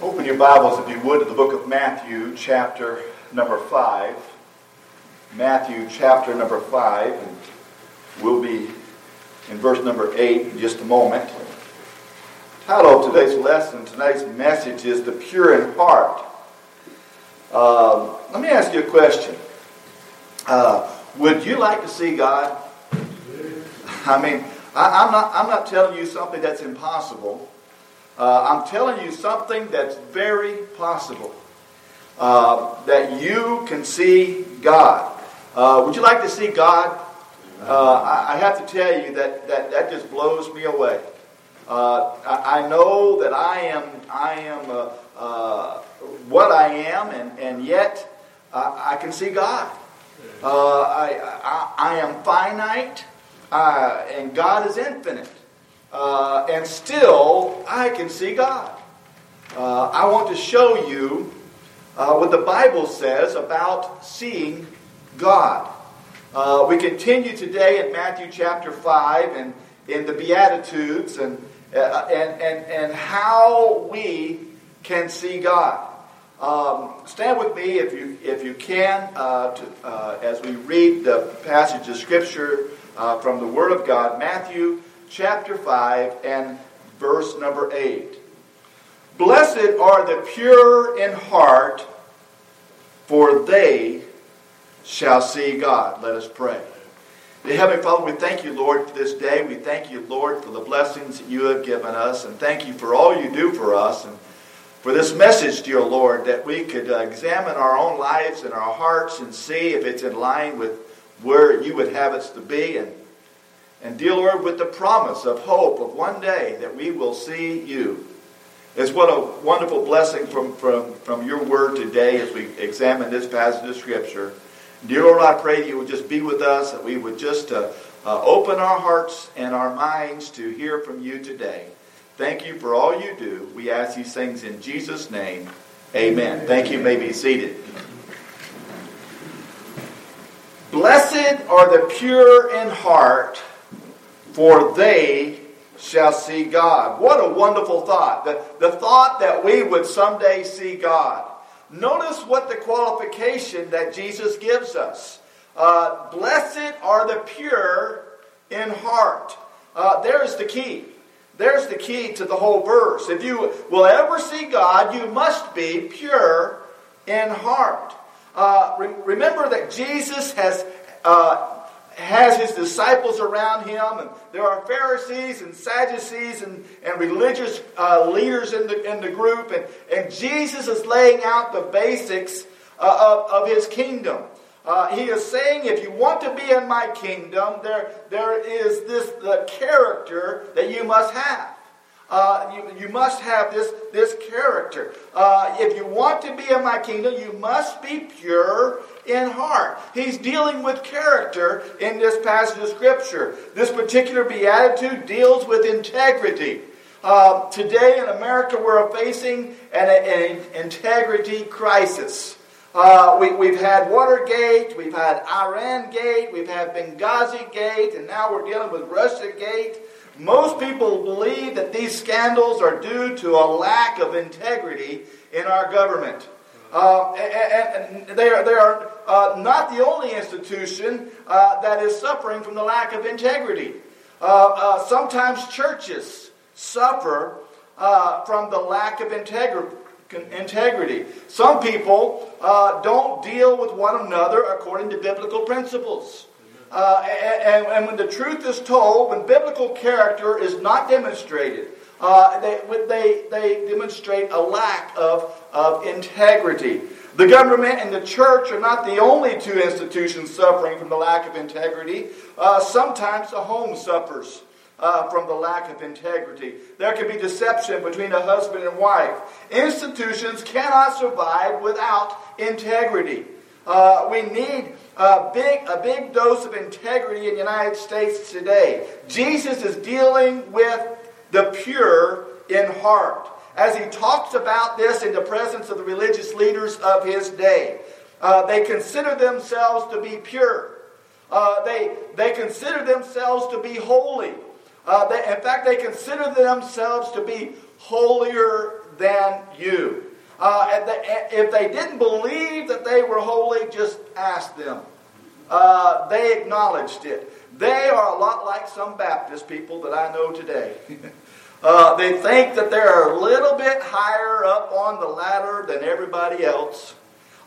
Open your Bibles, if you would, to the book of Matthew, chapter number 5. Matthew, chapter number 5. And we'll be in verse number 8 in just a moment. title of today's lesson, tonight's message is The Pure in Heart. Uh, let me ask you a question. Uh, would you like to see God? I mean, I, am not, I'm not telling you something that's impossible. Uh, I'm telling you something that's very possible. Uh, that you can see God. Uh, would you like to see God? Uh, I, I, have to tell you that that, that just blows me away. Uh, I, I, know that I am I am uh, what I am, and, and yet I can see God. I, I, I am finite, and God is infinite uh, and still I can see God. Uh, I want to show you uh, what the Bible says about seeing God. Uh, we continue today in Matthew chapter 5 and in the Beatitudes and, uh, and, and, and how we can see God. Um, stand with me if you, if you can uh, to, as we read the passage of Scripture from the Word of God, Matthew chapter 5 and verse number 8. Blessed are the pure in heart, for they shall see God. Let us pray. Dear Heavenly Father, we thank you, Lord, for this day. We thank you, Lord, for the blessings that you have given us, and thank you for all you do for us, and for this message, dear Lord, that we could uh, examine our own lives and our hearts and see if it's in line with where you would have us to be, and and dear Lord, with the promise of hope of one day that we will see you. It's what a wonderful blessing from, from, from your word today as we examine this passage of Scripture. Dear Lord, I pray that you would just be with us, that we would just uh, uh, open our hearts and our minds to hear from you today. Thank you for all you do. We ask these things in Jesus' name. Amen. Thank you. you may be seated. Blessed are the pure in heart for they shall see God. What a wonderful thought. The, the thought that we would someday see God. Notice what the qualification that Jesus gives us. Uh, Blessed are the pure in heart. Uh, there's the key. There's the key to the whole verse. If you will ever see God, you must be pure in heart. Uh, re- remember that Jesus has uh, has his disciples around him, and there are Pharisees and Sadducees and, and religious uh, leaders in the, in the group, and, and Jesus is laying out the basics uh, of, of his kingdom. Uh, he is saying, if you want to be in my kingdom, there, there is this the character that you must have. Uh, you, you must have this, this character. Uh, if you want to be in my kingdom, you must be pure in heart. He's dealing with character in this passage of Scripture. This particular beatitude deals with integrity. Uh, today in America, we're facing an, an integrity crisis. Uh, we, have had Watergate, we've had Iran Gate, we've had Benghazi Gate, and now we're dealing with Russia Gate. Most people believe that these scandals are due to a lack of integrity in our government. Uh, and, and, they are, they are uh, not the only institution uh, that is suffering from the lack of integrity. Uh, uh, sometimes churches suffer uh, from the lack of integrity integrity. Some people don't deal with one another according to biblical principles. And, and, when the truth is told, when biblical character is not demonstrated, uh, they, they, they demonstrate a lack of, of integrity. The government and the church are not the only two institutions suffering from the lack of integrity. Uh, sometimes the home suffers. Uh, from the lack of integrity. There can be deception between a husband and wife. Institutions cannot survive without integrity. Uh, we need a big, a big dose of integrity in the United States today. Jesus is dealing with the pure in heart. As he talks about this in the presence of the religious leaders of his day, uh, they consider themselves to be pure. Uh, they, they consider themselves to be holy. Uh, they, in fact, they consider themselves to be holier than you. Uh, they, if they didn't believe that they were holy, just ask them. Uh, they acknowledged it. They are a lot like some Baptist people that I know today. uh, they think that they're a little bit higher up on the ladder than everybody else.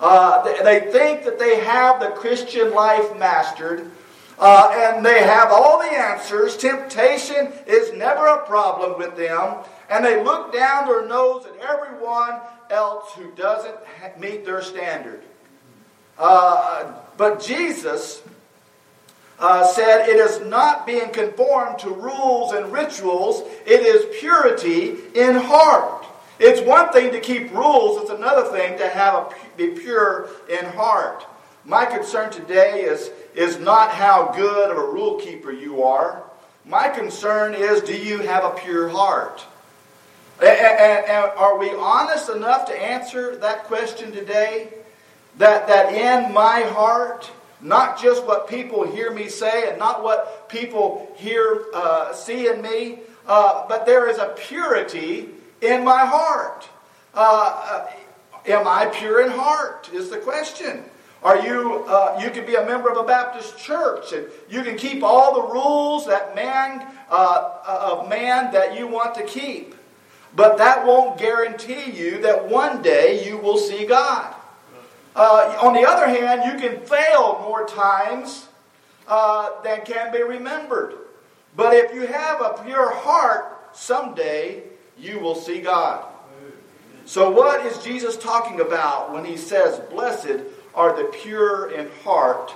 Uh, they, they, think that they have the Christian life mastered. Uh, and they have all the answers. Temptation is never a problem with them. And they look down their nose at everyone else who doesn't meet their standard. Uh, but Jesus uh, said it is not being conformed to rules and rituals, it is purity in heart. It's one thing to keep rules, it's another thing to have a, be pure in heart. My concern today is, is not how good of a rule keeper you are. My concern is do you have a pure heart? And, and, and are we honest enough to answer that question today? That, that in my heart, not just what people hear me say and not what people hear, uh, see in me, uh, but there is a purity in my heart. Uh, uh am I pure in heart? Is the question. Are you, uh, you can be a member of a Baptist church and you can keep all the rules that man, uh, of man that you want to keep. But that won't guarantee you that one day you will see God. Uh, on the other hand, you can fail more times uh, than can be remembered. But if you have a pure heart, someday you will see God. So, what is Jesus talking about when he says, Blessed are the pure in heart,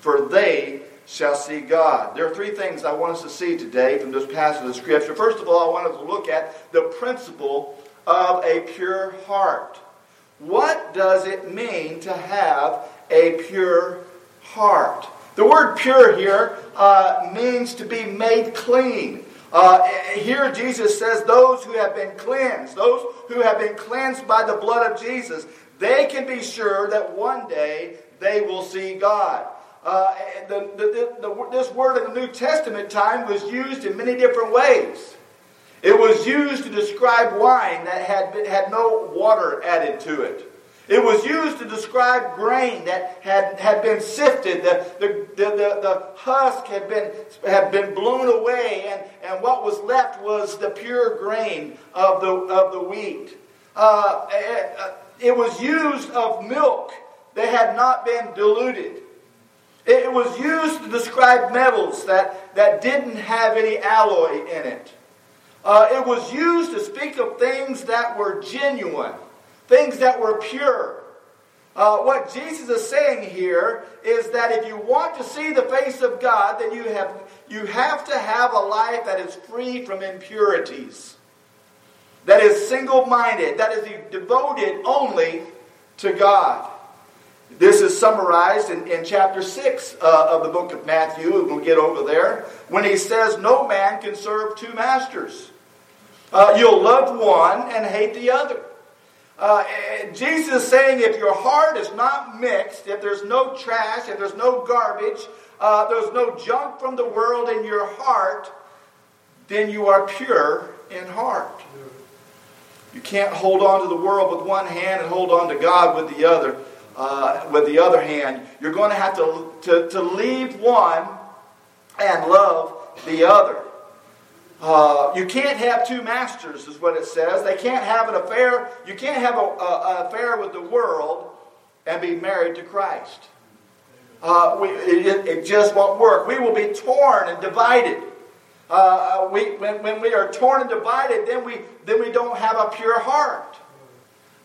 for they shall see God? There are three things I want us to see today from this passage of Scripture. First of all, I want us to look at the principle of a pure heart. What does it mean to have a pure heart? The word pure here uh, means to be made clean. Uh, here Jesus says those who have been cleansed, those who have been cleansed by the blood of Jesus, they can be sure that one day they will see God. Uh, the, the, the, this word in the New Testament time was used in many different ways. It was used to describe wine that had, been, had no water added to it. It was used to describe grain that had, had been sifted. The, the, the, the, the husk had been, had been blown away, and, and what was left was the pure grain of the, of the wheat. Uh, it was used of milk that had not been diluted. It was used to describe metals that, that didn't have any alloy in it. Uh, it was used to speak of things that were genuine, things that were pure. Uh, what Jesus is saying here is that if you want to see the face of God, then you have, you have to have a life that is free from impurities, that is single minded, that is devoted only to God. This is summarized in, in chapter 6 uh, of the book of Matthew. We'll get over there. When he says, No man can serve two masters. Uh, you'll love one and hate the other. Uh, Jesus is saying if your heart is not mixed, if there's no trash, if there's no garbage, uh, there's no junk from the world in your heart, then you are pure in heart. You can't hold on to the world with one hand and hold on to God with the other. Uh, with the other hand, you're going to have to, to, to leave one and love the other. Uh, you can't have two masters, is what it says. They can't have an affair. You can't have an affair with the world and be married to Christ. Uh, we, it, it, just won't work. We will be torn and divided. Uh, we, when, when, we are torn and divided, then we, then we don't have a pure heart.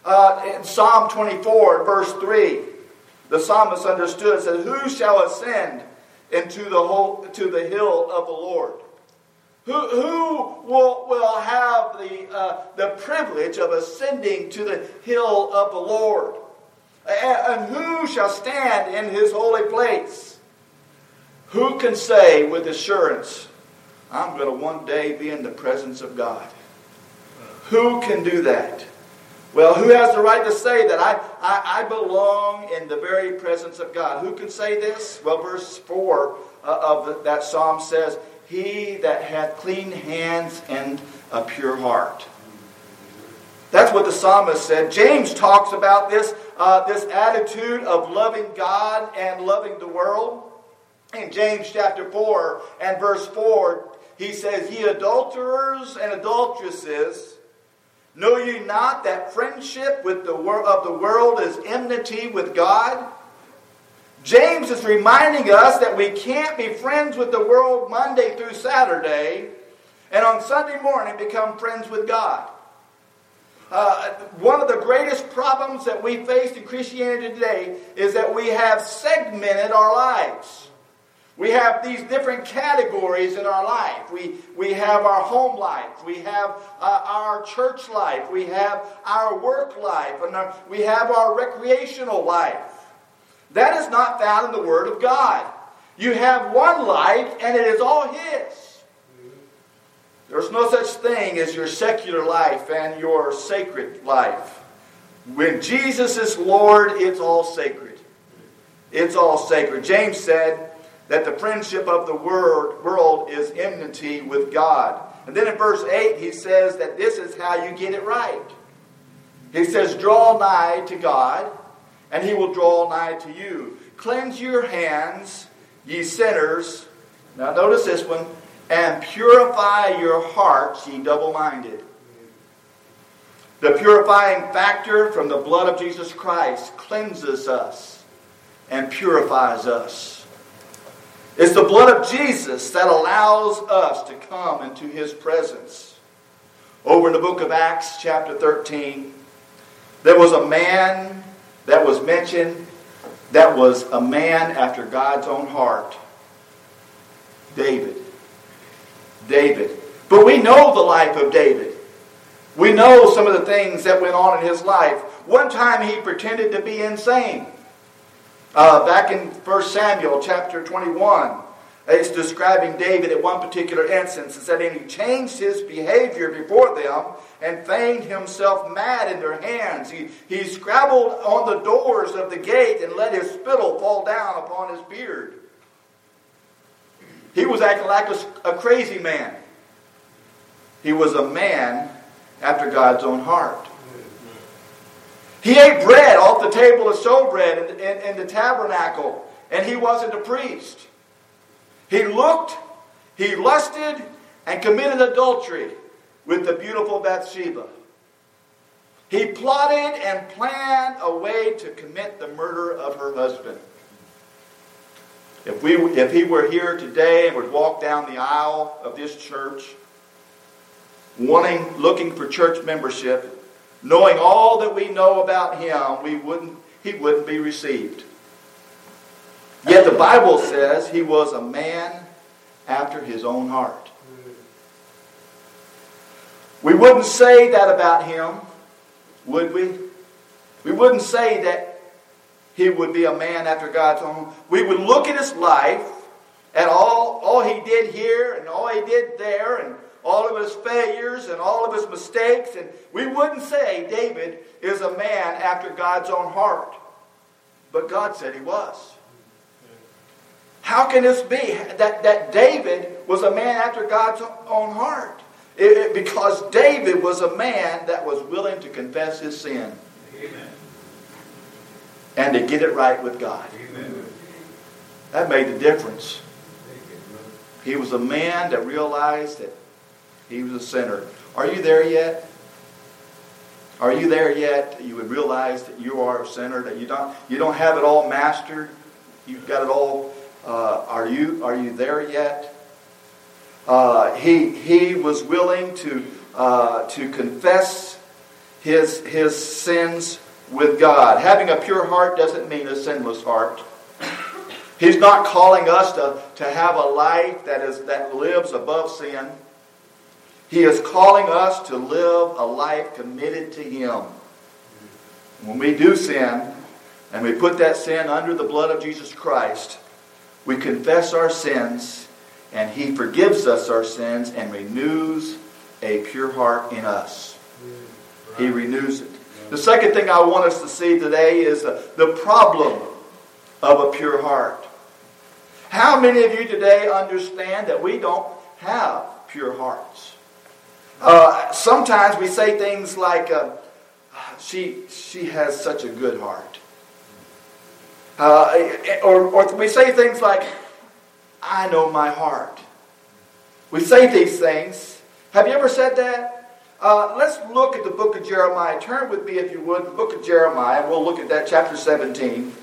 Uh, in Psalm 24, verse 3, the psalmist understood, said, Who shall ascend into the, whole, to the hill of the Lord? Who, who will, will have the, uh, the privilege of ascending to the hill of the Lord? And, and who shall stand in his holy place? Who can say with assurance, I'm going to one day be in the presence of God? Who can do that? Well, who has the right to say that I, I, I belong in the very presence of God? Who can say this? Well, verse 4 uh, of that psalm says, he that hath clean hands and a pure heart. That's what the psalmist said. James talks about this, uh, this attitude of loving God and loving the world. In James chapter 4 and verse 4, he says, Ye adulterers and adulteresses, know ye not that friendship with the wor- of the world is enmity with God? James is reminding us that we can't be friends with the world Monday through Saturday and on Sunday morning become friends with God. Uh, one of the greatest problems that we face in Christianity today is that we have segmented our lives. We have these different categories in our life. We, we have our home life. We have uh, our church life. We have our work life. And our, we have our recreational life. That is not found in the Word of God. You have one life, and it is all His. There's no such thing as your secular life and your sacred life. When Jesus is Lord, it's all sacred. It's all sacred. James said that the friendship of the world is enmity with God. And then in verse 8, he says that this is how you get it right. He says, Draw nigh to God and he will draw nigh to you. Cleanse your hands, ye sinners. Now notice this one. And purify your hearts, ye double minded. The purifying factor from the blood of Jesus Christ cleanses us and purifies us. It's the blood of Jesus that allows us to come into his presence. Over in the book of Acts, chapter 13, there was a man that was mentioned that was a man after God's own heart. David. David. But we know the life of David. We know some of the things that went on in his life. One time he pretended to be insane. Uh, back in 1 Samuel chapter 21, it's describing David at one particular instance. It said, And he changed his behavior before them and feigned himself mad in their hands. He, he scrabbled on the doors of the gate and let his spittle fall down upon his beard. He was acting like a, a crazy man. He was a man after God's own heart. He ate bread off the table of showbread in, in, in the tabernacle, and he wasn't a priest. He looked, he lusted, and committed adultery with the beautiful Bathsheba. He plotted and planned a way to commit the murder of her husband. If, we, if he were here today and would walk down the aisle of this church, wanting, looking for church membership, knowing all that we know about him, we wouldn't, he wouldn't be received. Yet the Bible says he was a man after his own heart. We wouldn't say that about him, would we? We wouldn't say that he would be a man after God's own. We would look at his life and all, all he did here and all he did there and all of his failures and all of his mistakes, and we wouldn't say David is a man after God's own heart. But God said he was. How can this be that, that David was a man after God's own heart? It, it, because David was a man that was willing to confess his sin. Amen. And to get it right with God. Amen. That made the difference. He was a man that realized that he was a sinner. Are you there yet? Are you there yet? You would realize that you are a sinner, that you don't, you don't have it all mastered. You've got it all. Uh, are, you, are you there yet? Uh, he, he was willing to, uh, to confess his, his sins with God. Having a pure heart doesn't mean a sinless heart. He's not calling us to, to have a life that, is, that lives above sin. He is calling us to live a life committed to Him. When we do sin, and we put that sin under the blood of Jesus Christ, we confess our sins and He forgives us our sins and renews a pure heart in us. He renews it. The second thing I want us to see today is the problem of a pure heart. How many of you today understand that we don't have pure hearts. Uh, sometimes we say things like, uh, she, she has such a good heart. Uh, or, or we say things like, I know my heart. We say these things. Have you ever said that? Uh, let's look at the book of Jeremiah. Turn with me, if you would, the book of Jeremiah. We'll look at that, chapter 17.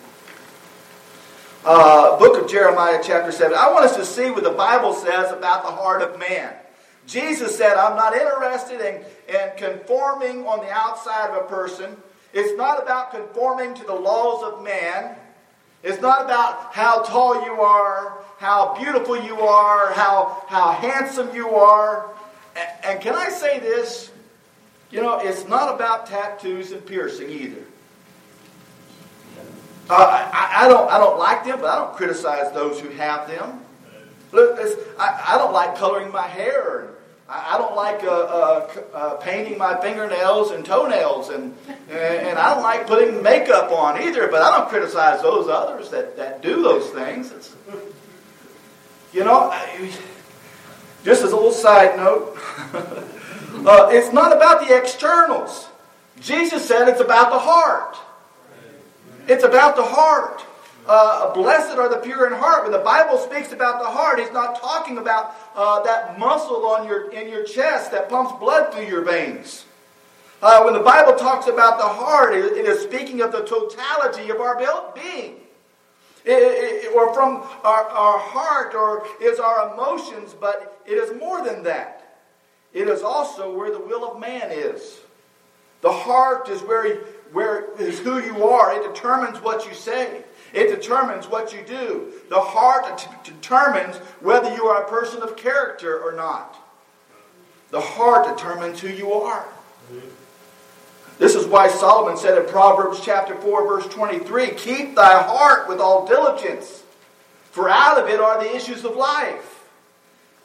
Uh, book of Jeremiah, chapter 7. I want us to see what the Bible says about the heart of man. Jesus said, I'm not interested in, in conforming on the outside of a person. It's not about conforming to the laws of man. It's not about how tall you are, how beautiful you are, how, how handsome you are. And, and can I say this? You know, it's not about tattoos and piercing either. Uh, I, I, don't, I don't like them, but I don't criticize those who have them. Look, I, I don't like coloring my hair. I, I don't like uh, uh, uh, painting my fingernails and toenails, and, and I don't like putting makeup on either. But I don't criticize those others that, that do those things. It's, you know, I, just as a little side note, uh, it's not about the externals. Jesus said it's about the heart. It's about the heart. Uh, blessed are the pure in heart. When the Bible speaks about the heart, He's not talking about uh, that muscle on your in your chest that pumps blood through your veins. Uh, when the Bible talks about the heart, it, it is speaking of the totality of our being. It, it, or from our, our heart, or is our emotions, but it is more than that. It is also where the will of man is. The heart is where, where is who you are. It determines what you say. It determines what you do. The heart determines whether you are a person of character or not. The heart determines who you are. This is why Solomon said in Proverbs chapter 4 verse 23, "Keep thy heart with all diligence, for out of it are the issues of life."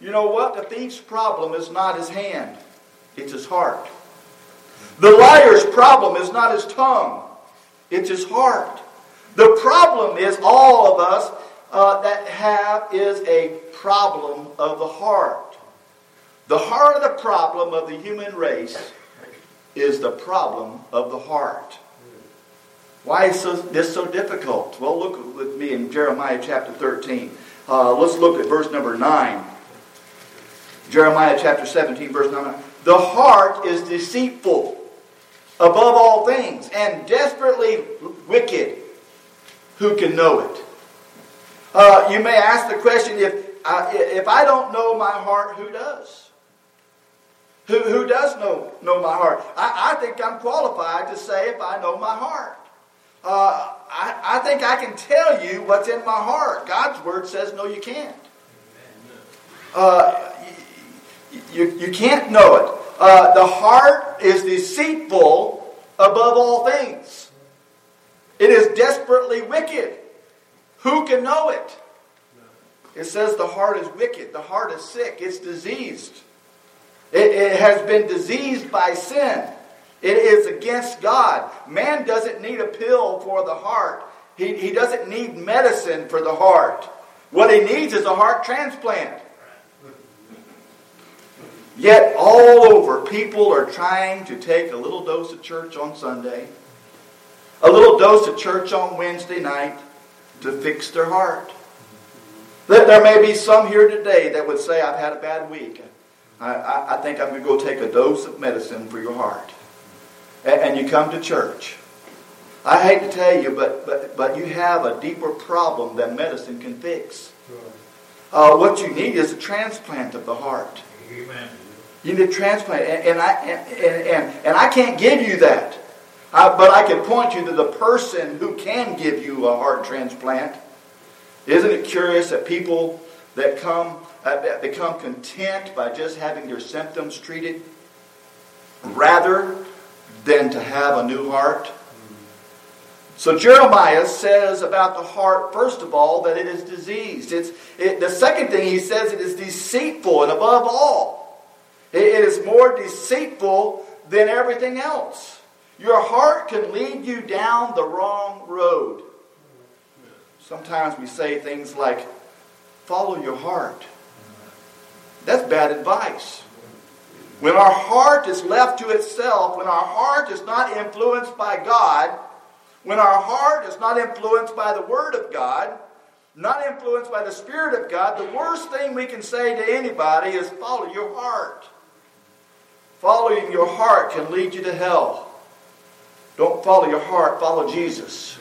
You know what? The thief's problem is not his hand, it's his heart. The liar's problem is not his tongue, it's his heart. The problem is, all of us uh, that have is a problem of the heart. The heart of the problem of the human race is the problem of the heart. Why is this so difficult? Well, look with me in Jeremiah chapter 13. Uh, let's look at verse number 9. Jeremiah chapter 17, verse 9. The heart is deceitful above all things and desperately wicked. Who can know it? Uh, you may ask the question if, uh, if I don't know my heart, who does? Who, who does know, know my heart? I, I think I'm qualified to say if I know my heart. Uh, I, I think I can tell you what's in my heart. God's word says, no, you can't. Uh, you, you can't know it. Uh, the heart is deceitful above all things. It is desperately wicked. Who can know it? It says the heart is wicked. The heart is sick. It's diseased. It, it, has been diseased by sin. It is against God. Man doesn't need a pill for the heart, he, he doesn't need medicine for the heart. What he needs is a heart transplant. Yet, all over, people are trying to take a little dose of church on Sunday, a little dose of church on Wednesday night to fix their heart. That There may be some here today that would say, I've had a bad week. I, I, I think I'm going to go take a dose of medicine for your heart. And, and you come to church. I hate to tell you, but, but, but you have a deeper problem than medicine can fix. Uh, what you need is a transplant of the heart. Amen. You need a transplant, and, and I and, and, and I can't give you that, uh, but I can point you to the person who can give you a heart transplant. Isn't it curious that people that come uh, become content by just having their symptoms treated, rather than to have a new heart? So Jeremiah says about the heart, first of all, that it is diseased. It's it, the second thing he says it is deceitful, and above all, it is more deceitful than everything else. Your heart can lead you down the wrong road. Sometimes we say things like, follow your heart. That's bad advice. When our heart is left to itself, when our heart is not influenced by God, when our heart is not influenced by the Word of God, not influenced by the Spirit of God, the worst thing we can say to anybody is follow your heart. Following your heart can lead you to hell. Don't follow your heart, follow Jesus.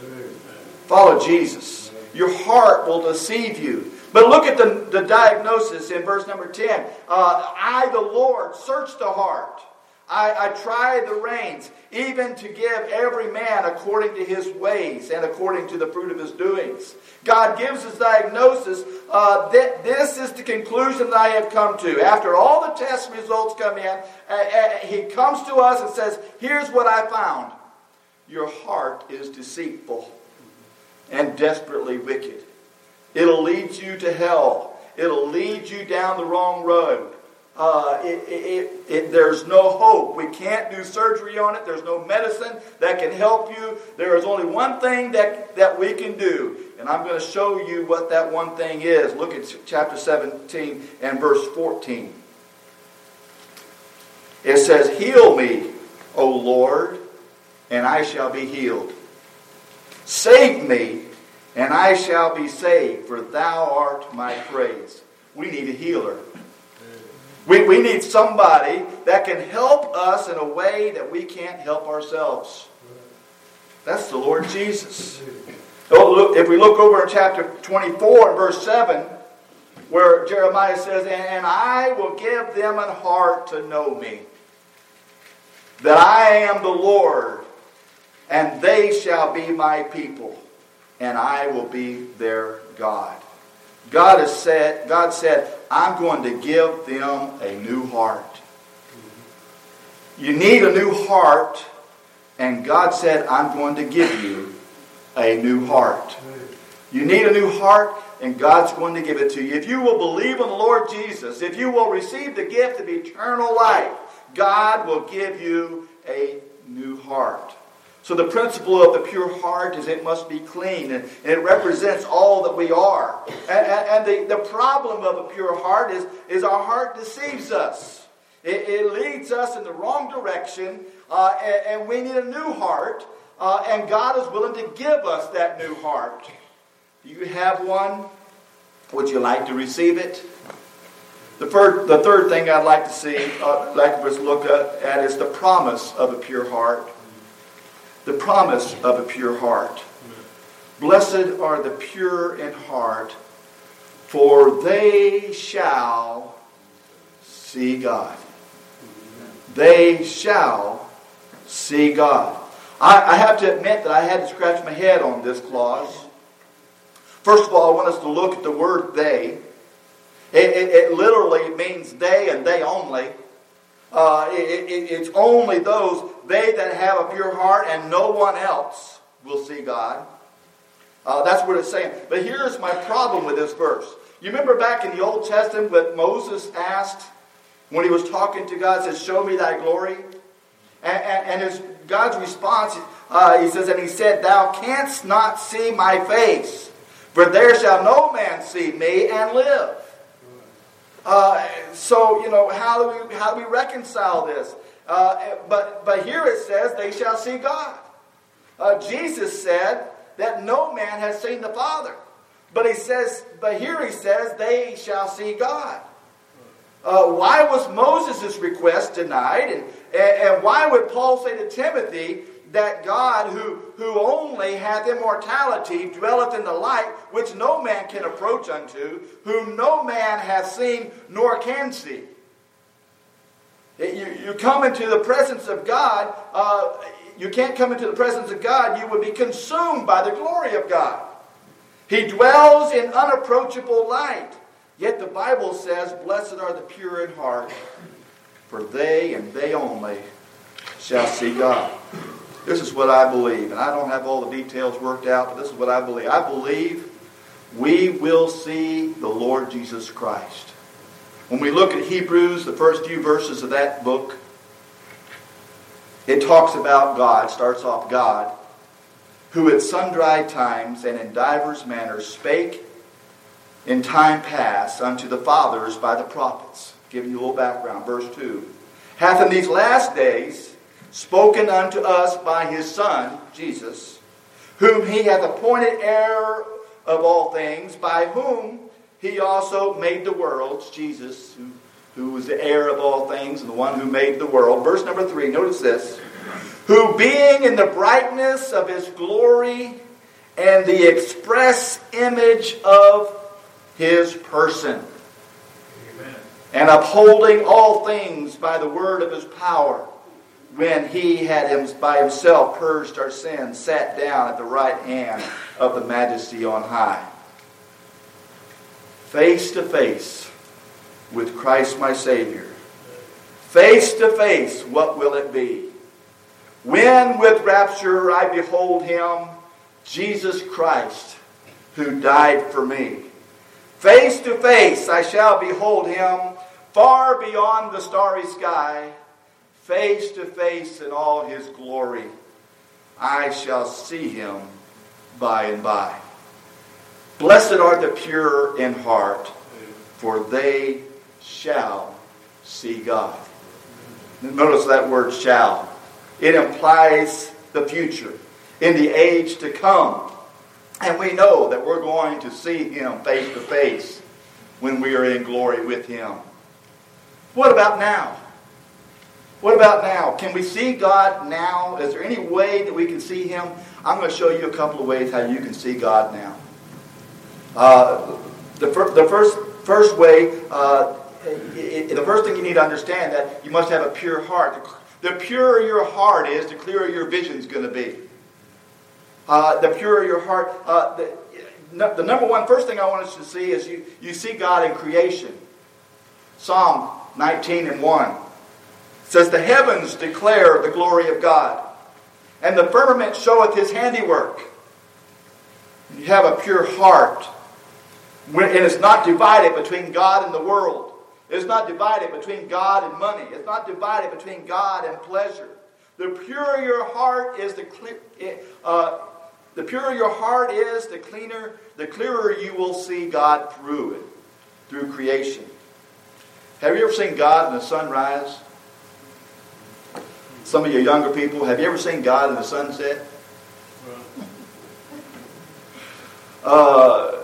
Follow Jesus. Your heart will deceive you. But look at the, the diagnosis in verse number 10. Uh, I, the Lord, search the heart. I, I try the reins, even to give every man according to his ways and according to the fruit of his doings. God gives his diagnosis. Uh, that this is the conclusion that I have come to. After all the test results come in, uh, uh, he comes to us and says, Here's what I found. Your heart is deceitful and desperately wicked. It'll lead you to hell. It'll lead you down the wrong road. Uh, it, it, it, there's no hope. We can't do surgery on it. There's no medicine that can help you. There is only one thing that, that we can do. And I'm going to show you what that one thing is. Look at chapter 17 and verse 14. It says, Heal me, O Lord, and I shall be healed. Save me, and I shall be saved, for thou art my praise. We need a healer. We, we need somebody that can help us in a way that we can't help ourselves. That's the Lord Jesus. Oh, if we look over in chapter 24 and verse 7, where Jeremiah says, And I will give them an heart to know me, that I am the Lord, and they shall be my people and I will be their God. God has said, God said, I'm going to give them a new heart. You need a new heart, and God said, I'm going to give you a new heart. You need a new heart, and God's going to give it to you. If you will believe in the Lord Jesus, if you will receive the gift of eternal life, God will give you a new heart. So the principle of the pure heart is it must be clean, and, it represents all that we are. And, and, the, the problem of a pure heart is, is our heart deceives us. It, it leads us in the wrong direction, uh, and, and, we need a new heart, uh, and God is willing to give us that new heart. Do you have one? Would you like to receive it? The third, the third thing I'd like to see, uh, like us look at, at is the promise of a pure heart the promise of a pure heart. Blessed are the pure in heart, for they shall see God. They shall see God. I, I, have to admit that I had to scratch my head on this clause. First of all, I want us to look at the word they. It, it, it literally means they and they only. Uh, it, it's only those they that have a pure heart and no one else will see God. Uh, that's what it's saying. But here's my problem with this verse. You remember back in the Old Testament when Moses asked when he was talking to God, says, Show me thy glory. And, and, and his, God's response, uh, he says, And he said, Thou canst not see my face, for there shall no man see me and live. Uh, so, you know, how do we, how do we reconcile this? Uh, but, but here it says, they shall see God. Uh, Jesus said that no man has seen the Father. But he says, but here he says, they shall see God. Uh, why was Moses' request denied? And, and why would Paul say to Timothy that God, who, who only hath immortality, dwelleth in the light, which no man can approach unto, whom no man hath seen nor can see? You, you come into the presence of God, uh, you can't come into the presence of God, you would be consumed by the glory of God. He dwells in unapproachable light. Yet the Bible says, Blessed are the pure in heart, for they and they only shall see God. This is what I believe, and I don't have all the details worked out, but this is what I believe. I believe we will see the Lord Jesus Christ. When we look at Hebrews, the first few verses of that book, it talks about God, starts off God, who at sundry times and in divers manners spake in time past unto the fathers by the prophets. Giving you a little background. Verse 2. Hath in these last days spoken unto us by his Son, Jesus, whom he hath appointed heir of all things, by whom he also made the worlds, Jesus, who, who was the heir of all things and the one who made the world. Verse number 3, notice this. Who being in the brightness of his glory and the express image of his person. Amen. And upholding all things by the word of his power, when he had him by himself purged our sins, sat down at the right hand of the majesty on high. Face to face with Christ my Savior. Face to face, what will it be? When with rapture I behold him, Jesus Christ, who died for me. Face to face I shall behold him, far beyond the starry sky, face to face in all his glory. I shall see him by and by. Blessed are the pure in heart, for they shall see God. Notice that word shall. It implies the future in the age to come. And we know that we're going to see him face to face when we are in glory with him. What about now? What about now? Can we see God now? Is there any way that we can see him? I'm going to show you a couple of ways how you can see God now. Uh, the, fir- the first, first way, uh, it, it, the first thing you need to understand that you must have a pure heart. The, purer your heart is, the clearer your vision is going to be. Uh, the purer your heart. Uh, the, the number one, first thing I want us to see is you, you see God in creation. Psalm 19 and 1 says, The heavens declare the glory of God, and the firmament showeth his handiwork. You have a pure heart, and it's not divided between God and the world. It's not divided between God and money. It's not divided between God and pleasure. The purer your heart is, the clear, uh, the purer your heart is, the cleaner, the clearer you will see God through it, through creation. Have you ever seen God in the sunrise? Some of you younger people, have you ever seen God in the sunset? Uh,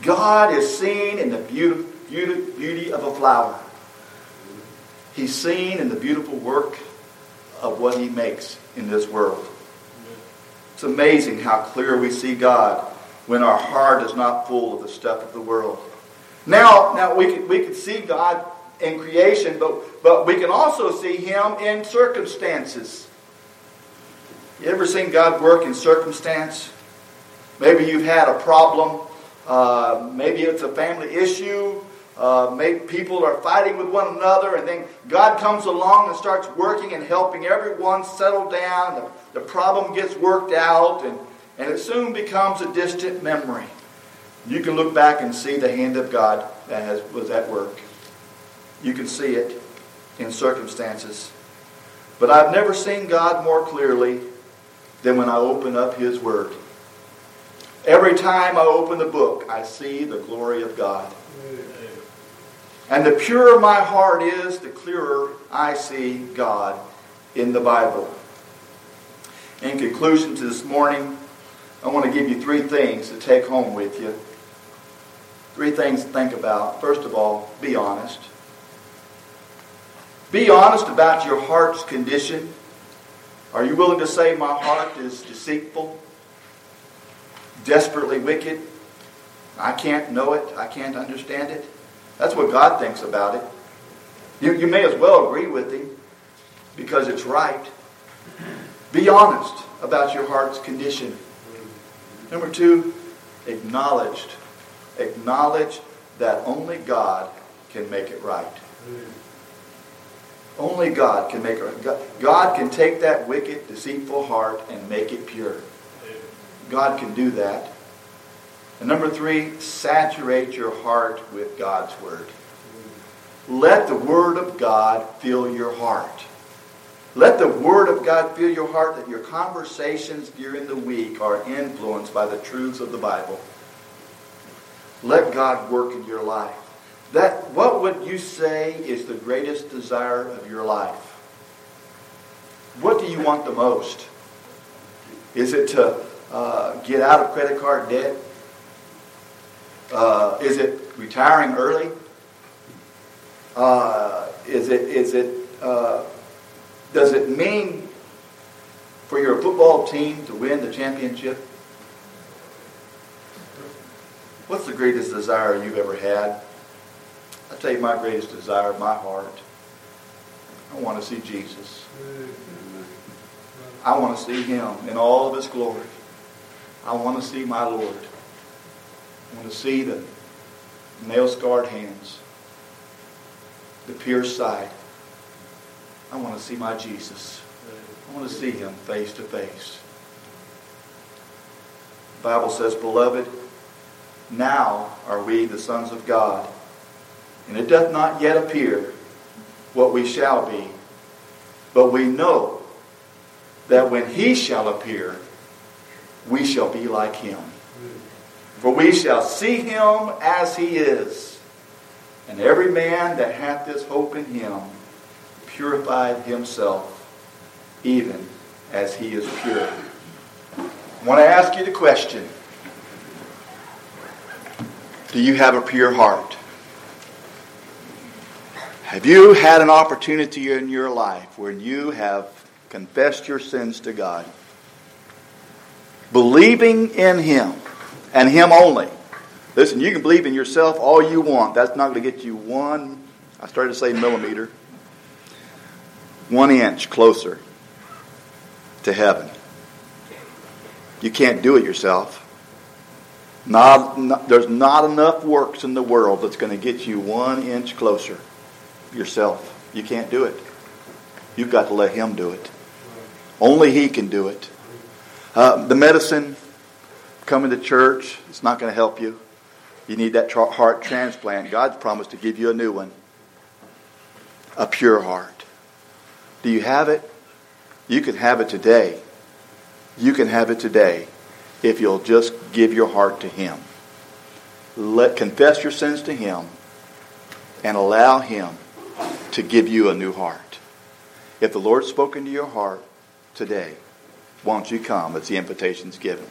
God is seen in the beauty, beauty, beauty of a flower. He's seen in the beautiful work of what He makes in this world. It's amazing how clear we see God when our heart is not full of the stuff of the world. Now, now we can, we can see God in creation, but, but we can also see Him in circumstances. You ever seen God work in circumstance? Maybe you've had a problem. Uh, maybe it's a family issue. Uh, maybe people are fighting with one another, and then God comes along and starts working and helping everyone settle down. The, the problem gets worked out, and, and it soon becomes a distant memory. You can look back and see the hand of God that has, was at work. You can see it in circumstances. But I've never seen God more clearly than when I open up His Word. Every time I open the book, I see the glory of God. And the purer my heart is, the clearer I see God in the Bible. In conclusion to this morning, I want to give you three things to take home with you. Three things to think about. First of all, be honest. Be honest about your heart's condition. Are you willing to say, My heart is deceitful, desperately wicked? I can't know it, I can't understand it? That's what God thinks about it. You, you may as well agree with Him because it's right. Be honest about your heart's condition. Number two, acknowledged. Acknowledge that only God can make it right. Only God can make. God can take that wicked, deceitful heart and make it pure. God can do that. And number three, saturate your heart with God's Word. Let the Word of God fill your heart. Let the Word of God fill your heart that your conversations during the week are influenced by the truths of the Bible. Let God work in your life. That what would you say is the greatest desire of your life? What do you want the most? Is it to uh, get out of credit card debt? Uh, is it retiring early? Uh, is it is it uh, does it mean for your football team to win the championship? What's the greatest desire you've ever had? I tell you, my greatest desire of my heart. I want to see Jesus. I want to see Him in all of His glory. I want to see my Lord. I want to see the nail scarred hands, the pierced side. I want to see my Jesus. I want to see Him face to face. The Bible says, Beloved, now are we the sons of God, and it doth not yet appear what we shall be, but we know that when he shall appear, we shall be like him. For we shall see him as he is. And every man that hath this hope in him purified himself, even as he is pure. I want to ask you the question Do you have a pure heart? Have you had an opportunity in your life where you have confessed your sins to God, believing in Him and Him only? Listen, you can believe in yourself all you want. That's not going to get you one, I started to say millimeter, one inch closer to heaven. You can't do it yourself. Not, not, there's not enough works in the world that's going to get you one inch closer yourself. You can't do it. You've got to let Him do it. Only He can do it. Uh, the medicine, coming to church, it's not going to help you. You need that tra- heart transplant. God's promised to give you a new one. A pure heart. Do you have it? You can have it today. You can have it today if you'll just give your heart to Him. Let confess your sins to Him and allow Him to give you a new heart. If the Lord's spoken to your heart today, won't you come as the invitation's given?